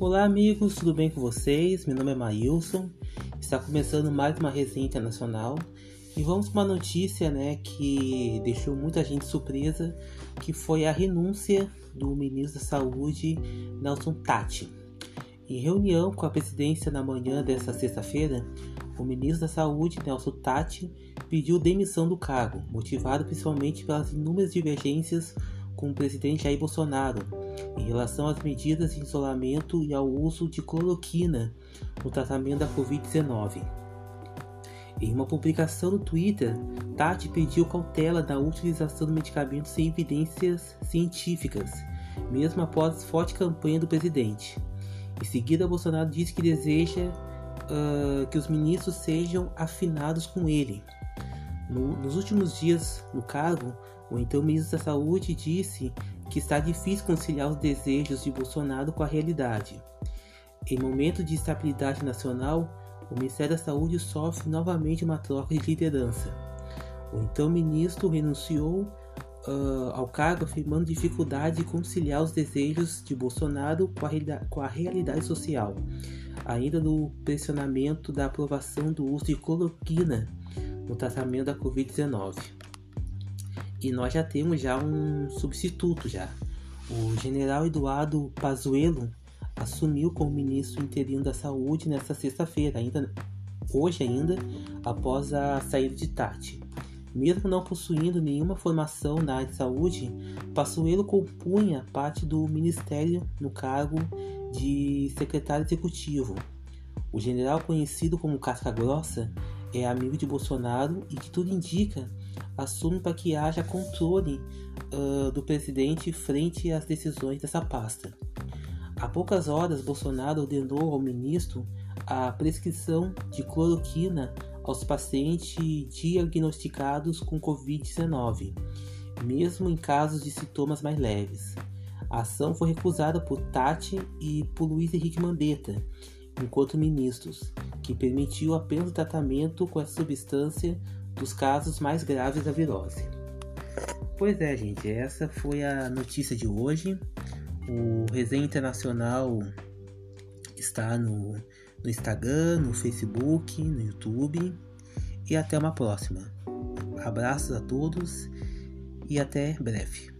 Olá amigos, tudo bem com vocês? Meu nome é Maílson, está começando mais uma resenha internacional e vamos com uma notícia né, que deixou muita gente surpresa, que foi a renúncia do ministro da Saúde, Nelson Tati. Em reunião com a presidência na manhã desta sexta-feira, o ministro da Saúde, Nelson Tati, pediu demissão do cargo, motivado principalmente pelas inúmeras divergências com o presidente Jair Bolsonaro em relação às medidas de isolamento e ao uso de cloroquina no tratamento da Covid-19. Em uma publicação no Twitter, Tati pediu cautela da utilização do medicamento sem evidências científicas, mesmo após forte campanha do presidente. Em seguida, Bolsonaro disse que deseja uh, que os ministros sejam afinados com ele. No, nos últimos dias no cargo, o então ministro da Saúde disse que está difícil conciliar os desejos de Bolsonaro com a realidade. Em momento de estabilidade nacional, o Ministério da Saúde sofre novamente uma troca de liderança. O então ministro renunciou uh, ao cargo afirmando dificuldade de conciliar os desejos de Bolsonaro com a, com a realidade social, ainda no pressionamento da aprovação do uso de cloroquina no tratamento da Covid-19. E nós já temos já um substituto já. O general Eduardo Pazuello assumiu como ministro interino da Saúde nesta sexta-feira, ainda hoje ainda, após a saída de Tati. Mesmo não possuindo nenhuma formação na área de saúde, Pazuello compunha parte do ministério no cargo de secretário executivo. O general conhecido como Casca Grossa é amigo de Bolsonaro e que tudo indica assume para que haja controle uh, do presidente frente às decisões dessa pasta. Há poucas horas, Bolsonaro ordenou ao ministro a prescrição de cloroquina aos pacientes diagnosticados com Covid-19, mesmo em casos de sintomas mais leves. A ação foi recusada por Tati e por Luiz Henrique Mandetta, enquanto ministros, que permitiu apenas o tratamento com essa substância dos casos mais graves da virose. Pois é, gente, essa foi a notícia de hoje. O Resenha Internacional está no, no Instagram, no Facebook, no YouTube. E até uma próxima. Abraços a todos e até breve.